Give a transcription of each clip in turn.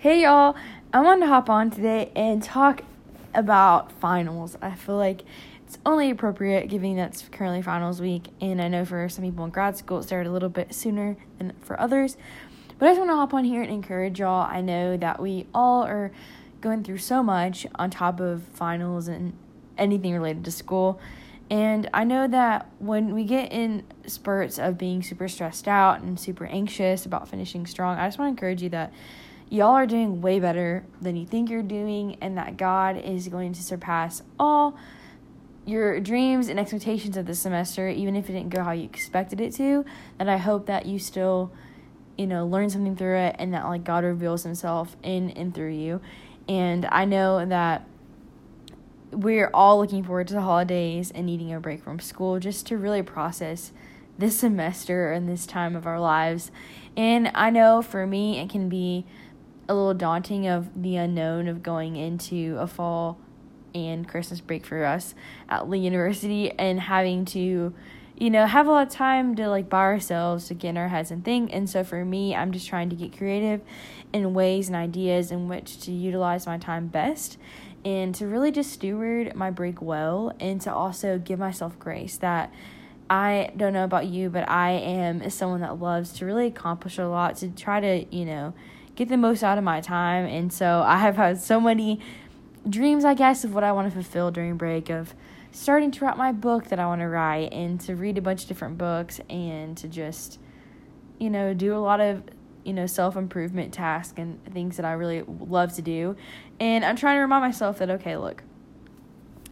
Hey y'all, I wanted to hop on today and talk about finals. I feel like it's only appropriate given that's currently finals week, and I know for some people in grad school it started a little bit sooner than for others. But I just want to hop on here and encourage y'all. I know that we all are going through so much on top of finals and anything related to school. And I know that when we get in spurts of being super stressed out and super anxious about finishing strong, I just want to encourage you that y'all are doing way better than you think you're doing, and that God is going to surpass all your dreams and expectations of the semester, even if it didn't go how you expected it to. And I hope that you still, you know, learn something through it and that like God reveals himself in and through you. And I know that we're all looking forward to the holidays and needing a break from school just to really process this semester and this time of our lives. And I know for me, it can be a little daunting of the unknown of going into a fall and Christmas break for us at Lee University and having to, you know, have a lot of time to like by ourselves to get in our heads and think. And so for me, I'm just trying to get creative in ways and ideas in which to utilize my time best and to really just steward my break well and to also give myself grace that I don't know about you, but I am someone that loves to really accomplish a lot to try to, you know, get the most out of my time. And so I have had so many dreams, I guess, of what I want to fulfill during break of starting to write my book that I want to write and to read a bunch of different books and to just, you know, do a lot of, you know, self improvement tasks and things that I really love to do. And I'm trying to remind myself that, okay, look,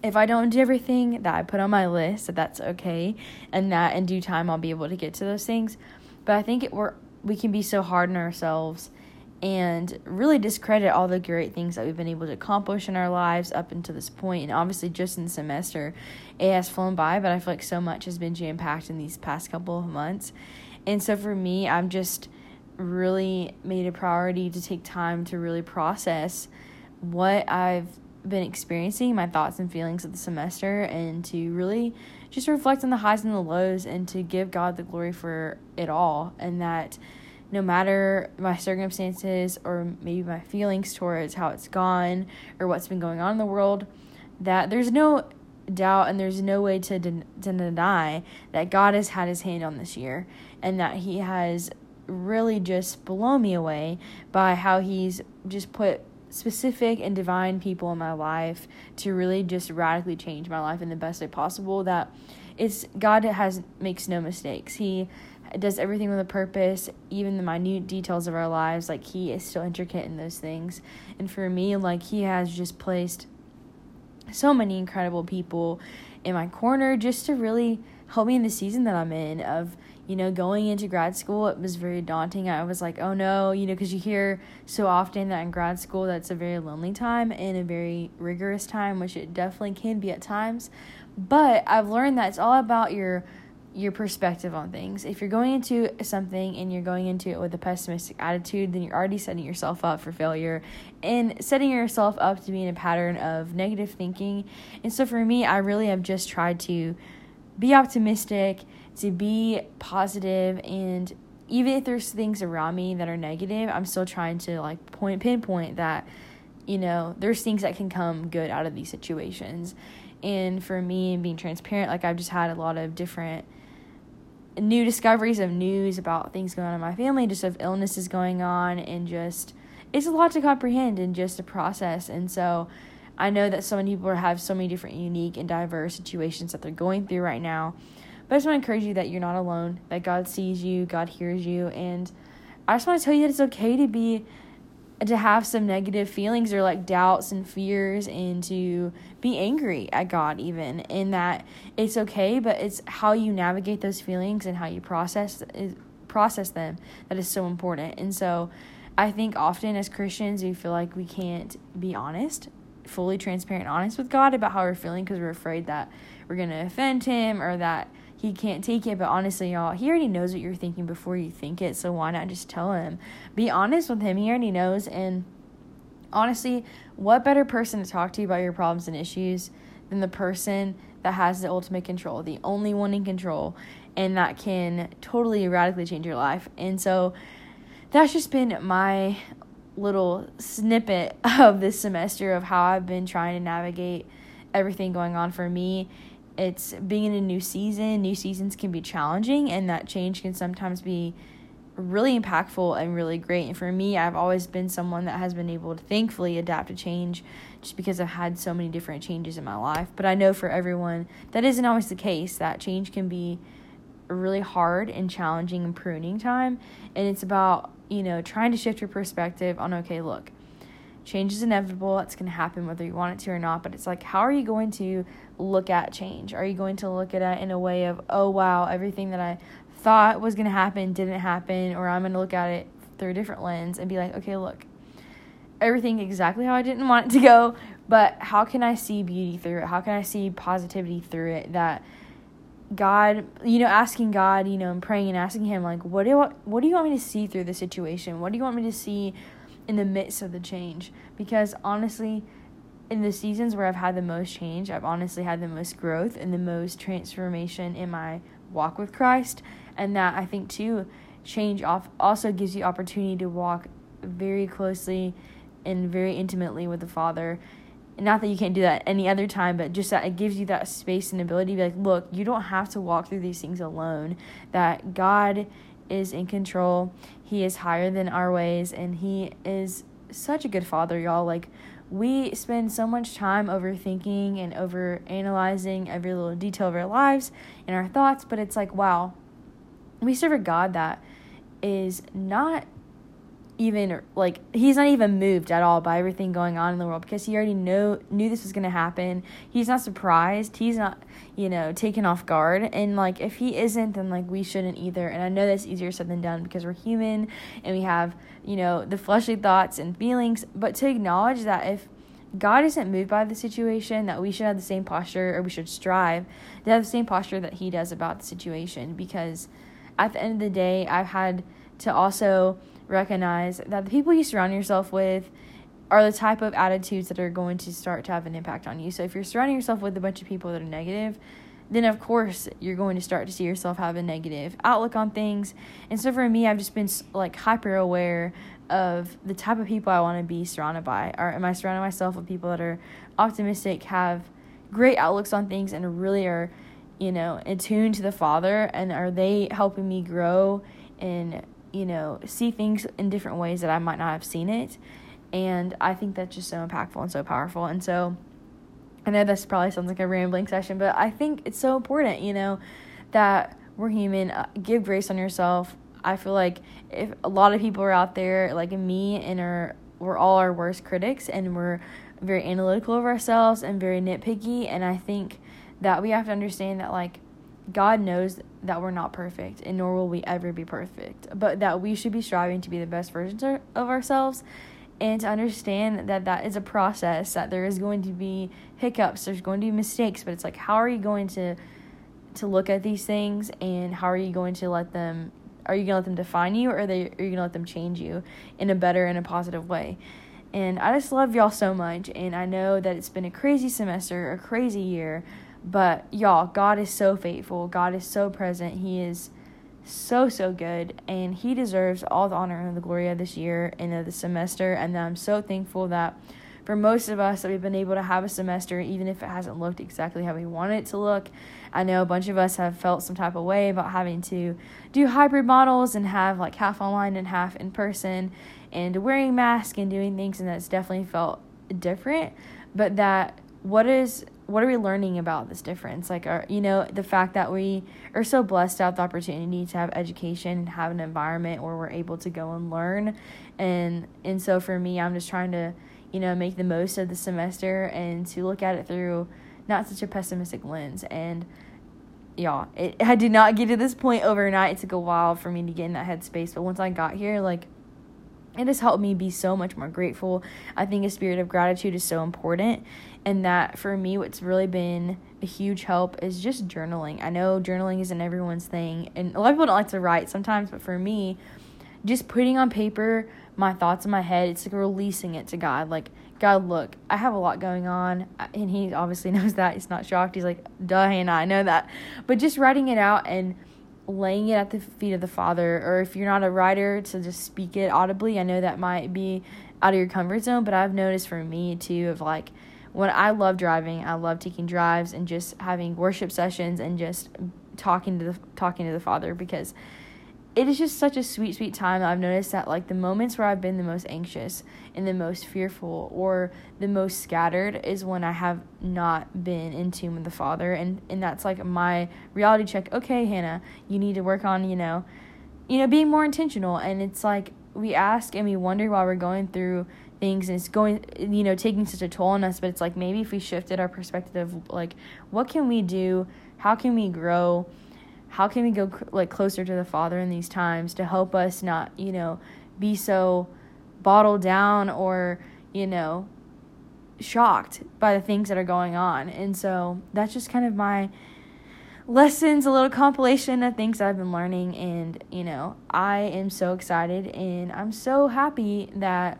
if I don't do everything that I put on my list, that that's okay, and that in due time I'll be able to get to those things. But I think it, we're we can be so hard on ourselves and really discredit all the great things that we've been able to accomplish in our lives up until this point. And obviously, just in the semester, it has flown by, but I feel like so much has been jam packed in these past couple of months. And so for me, I'm just really made a priority to take time to really process what I've been experiencing, my thoughts and feelings of the semester, and to really just reflect on the highs and the lows and to give God the glory for it all. And that no matter my circumstances or maybe my feelings towards how it's gone or what's been going on in the world, that there's no doubt and there's no way to, de- to deny that God has had his hand on this year and that he has really just blown me away by how he's just put specific and divine people in my life to really just radically change my life in the best way possible that it's God has makes no mistakes. He does everything with a purpose, even the minute details of our lives. Like, He is still intricate in those things. And for me, like, He has just placed so many incredible people in my corner just to really help me in the season that I'm in of you know going into grad school it was very daunting I was like oh no you know because you hear so often that in grad school that's a very lonely time and a very rigorous time which it definitely can be at times but I've learned that it's all about your your perspective on things. If you're going into something and you're going into it with a pessimistic attitude, then you're already setting yourself up for failure and setting yourself up to be in a pattern of negative thinking. And so for me, I really have just tried to be optimistic, to be positive, and even if there's things around me that are negative, I'm still trying to like point pinpoint that you know, there's things that can come good out of these situations. And for me and being transparent, like I've just had a lot of different new discoveries of news about things going on in my family, just of illnesses going on, and just it's a lot to comprehend and just a process. And so I know that so many people have so many different, unique, and diverse situations that they're going through right now. But I just want to encourage you that you're not alone, that God sees you, God hears you, and I just want to tell you that it's okay to be to have some negative feelings or like doubts and fears and to be angry at God even in that it's okay but it's how you navigate those feelings and how you process process them that is so important. And so I think often as Christians we feel like we can't be honest fully transparent honest with God about how we're feeling because we're afraid that we're going to offend him or that he can't take it. But honestly, y'all, he already knows what you're thinking before you think it. So why not just tell him? Be honest with him. He already knows. And honestly, what better person to talk to about your problems and issues than the person that has the ultimate control, the only one in control, and that can totally radically change your life. And so that's just been my little snippet of this semester of how I've been trying to navigate everything going on for me. It's being in a new season. New seasons can be challenging, and that change can sometimes be really impactful and really great. And for me, I've always been someone that has been able to thankfully adapt to change just because I've had so many different changes in my life. But I know for everyone, that isn't always the case. That change can be really hard and challenging and pruning time. And it's about, you know, trying to shift your perspective on, okay, look, change is inevitable. It's going to happen whether you want it to or not. But it's like, how are you going to look at change? Are you going to look at it in a way of, oh, wow, everything that I thought was going to happen didn't happen, or I'm going to look at it through a different lens and be like, okay, look, everything exactly how I didn't want it to go, but how can I see beauty through it? How can I see positivity through it that God, you know, asking God, you know, and praying and asking him like, what do what do you want me to see through the situation? What do you want me to see in the midst of the change? Because honestly, in the seasons where I've had the most change, I've honestly had the most growth and the most transformation in my walk with Christ and that I think too change off also gives you opportunity to walk very closely and very intimately with the Father. not that you can't do that any other time, but just that it gives you that space and ability to be like, look, you don't have to walk through these things alone. That God is in control. He is higher than our ways, and He is such a good Father, y'all. Like, we spend so much time overthinking and over analyzing every little detail of our lives and our thoughts, but it's like, wow, we serve a God that is not even like he's not even moved at all by everything going on in the world because he already know knew this was going to happen. He's not surprised. He's not, you know, taken off guard. And like if he isn't then like we shouldn't either. And I know that's easier said than done because we're human and we have, you know, the fleshly thoughts and feelings, but to acknowledge that if God isn't moved by the situation, that we should have the same posture or we should strive to have the same posture that he does about the situation because at the end of the day, I've had to also recognize that the people you surround yourself with are the type of attitudes that are going to start to have an impact on you. So if you're surrounding yourself with a bunch of people that are negative, then of course you're going to start to see yourself have a negative outlook on things. And so for me, I've just been like hyper aware of the type of people I want to be surrounded by. Or am I surrounding myself with people that are optimistic, have great outlooks on things, and really are you know, attuned to the Father? And are they helping me grow and, you know, see things in different ways that I might not have seen it? And I think that's just so impactful and so powerful. And so I know this probably sounds like a rambling session, but I think it's so important, you know, that we're human. Uh, give grace on yourself. I feel like if a lot of people are out there, like me, and are we're all our worst critics, and we're very analytical of ourselves and very nitpicky. And I think that we have to understand that like God knows that we're not perfect and nor will we ever be perfect, but that we should be striving to be the best versions of ourselves and to understand that that is a process that there is going to be hiccups, there's going to be mistakes, but it's like how are you going to to look at these things and how are you going to let them are you going to let them define you or are, they, are you going to let them change you in a better and a positive way? And I just love y'all so much and I know that it's been a crazy semester, a crazy year but y'all, God is so faithful. God is so present. He is so so good and he deserves all the honor and the glory of this year and of the semester and I'm so thankful that for most of us that we've been able to have a semester even if it hasn't looked exactly how we wanted it to look. I know a bunch of us have felt some type of way about having to do hybrid models and have like half online and half in person and wearing masks and doing things and that's definitely felt different but that what is what are we learning about this difference? Like, are, you know, the fact that we are so blessed have the opportunity to have education and have an environment where we're able to go and learn. And, and so for me, I'm just trying to, you know, make the most of the semester and to look at it through not such a pessimistic lens. And, y'all, it, I did not get to this point overnight. It took a while for me to get in that headspace. But once I got here, like, it has helped me be so much more grateful. I think a spirit of gratitude is so important. And that for me, what's really been a huge help is just journaling. I know journaling isn't everyone's thing, and a lot of people don't like to write sometimes, but for me, just putting on paper my thoughts in my head, it's like releasing it to God. Like, God, look, I have a lot going on, and He obviously knows that. He's not shocked. He's like, duh, Hannah, I know that. But just writing it out and laying it at the feet of the Father, or if you're not a writer, to just speak it audibly. I know that might be out of your comfort zone. But I've noticed for me too of like when I love driving, I love taking drives and just having worship sessions and just talking to the talking to the Father because it is just such a sweet, sweet time. I've noticed that like the moments where I've been the most anxious and the most fearful or the most scattered is when I have not been in tune with the Father, and and that's like my reality check. Okay, Hannah, you need to work on you know, you know, being more intentional. And it's like we ask and we wonder while we're going through things and it's going you know taking such a toll on us but it's like maybe if we shifted our perspective like what can we do how can we grow how can we go like closer to the father in these times to help us not you know be so bottled down or you know shocked by the things that are going on? And so that's just kind of my lessons a little compilation of things i've been learning. And you know i am so excited and i'm so happy that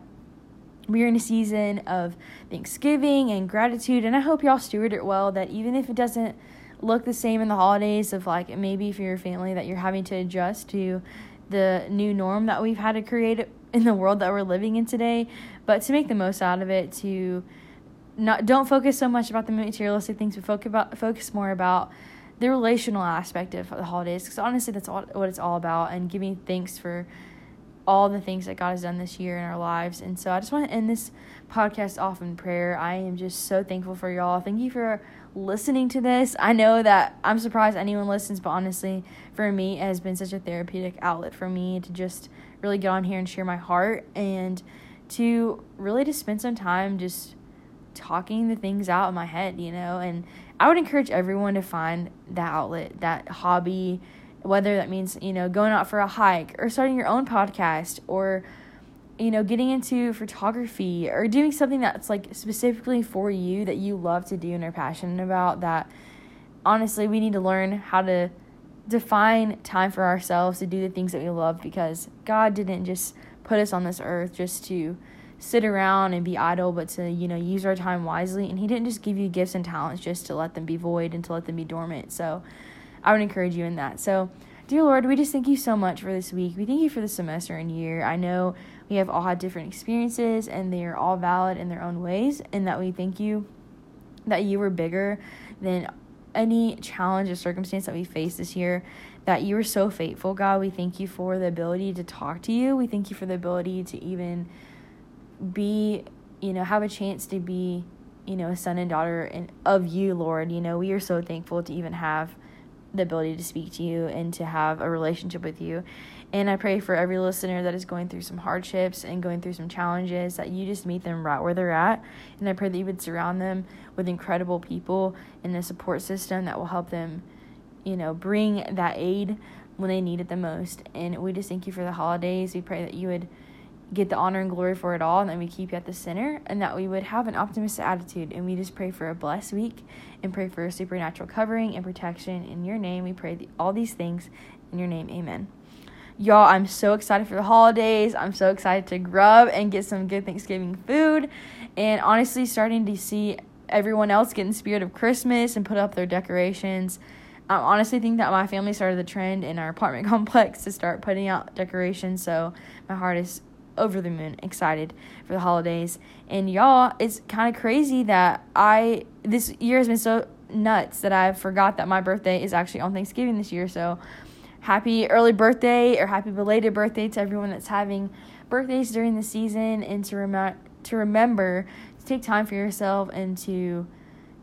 we're in a season of thanksgiving and gratitude. And i hope y'all steward it well that even if it doesn't look the same in the holidays of like maybe for you're family that you're having to adjust to the new norm that we've had to create in the world that we're living in today. But to make the most out of it to not don't focus so much about the materialistic things but focus about focus more about the relational aspect of the holidays. Because honestly that's all what it's all about and giving thanks for all the things that God has done this year in our lives. And so I just want to end this podcast off in prayer. I am just so thankful for y'all. Thank you for listening to this. I know that I'm surprised anyone listens, but honestly, for me, it has been such a therapeutic outlet for me to just really get on here and share my heart and to really just spend some time just talking the things out in my head, you know. And I would encourage everyone to find that outlet, that hobby, whether that means, you know, going out for a hike or starting your own podcast or you know, getting into photography or doing something that's like specifically for you that you love to do and are passionate about that honestly we need to learn how to define time for ourselves to do the things that we love because God didn't just put us on this earth just to sit around and be idle but to you know use our time wisely. And he didn't just give you gifts and talents just to let them be void and to let them be dormant. So I would encourage you in that. So, dear Lord, we just thank you so much for this week. We thank you for the semester and year. I know we have all had different experiences and they are all valid in their own ways, and that we thank you that you were bigger than any challenge or circumstance that we faced this year. That you were so faithful, God. We thank you for the ability to talk to you. We thank you for the ability to even be, you know, have a chance to be, you know, a son and daughter in, of you, Lord. You know, we are so thankful to even have the ability to speak to you and to have a relationship with you. And I pray for every listener that is going through some hardships and going through some challenges that you just meet them right where they're at. And I pray that you would surround them with incredible people in the support system that will help them, you know, bring that aid when they need it the most. And we just thank you for the holidays. We pray that you would get the honor and glory for it all, and that we keep you at the center, and that we would have an optimistic attitude. And we just pray for a blessed week and pray for a supernatural covering and protection. In your name, we pray all these things. In your name, amen. Y'all, I'm so excited for the holidays. I'm so excited to grub and get some good Thanksgiving food. And honestly, starting to see everyone else get in spirit of Christmas and put up their decorations. I honestly think that my family started the trend in our apartment complex to start putting out decorations. So my heart is over the moon excited for the holidays. And y'all, it's kind of crazy that I this year has been so nuts that I forgot that my birthday is actually on Thanksgiving this year. So happy early birthday or happy belated birthday to everyone that's having birthdays during the season and to rem- to remember to take time for yourself and to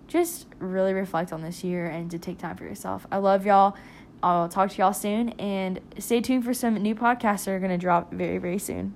just really reflect on this year and to take time for yourself. I love y'all. I'll talk to y'all soon and stay tuned for some new podcasts that are going to drop very, very soon.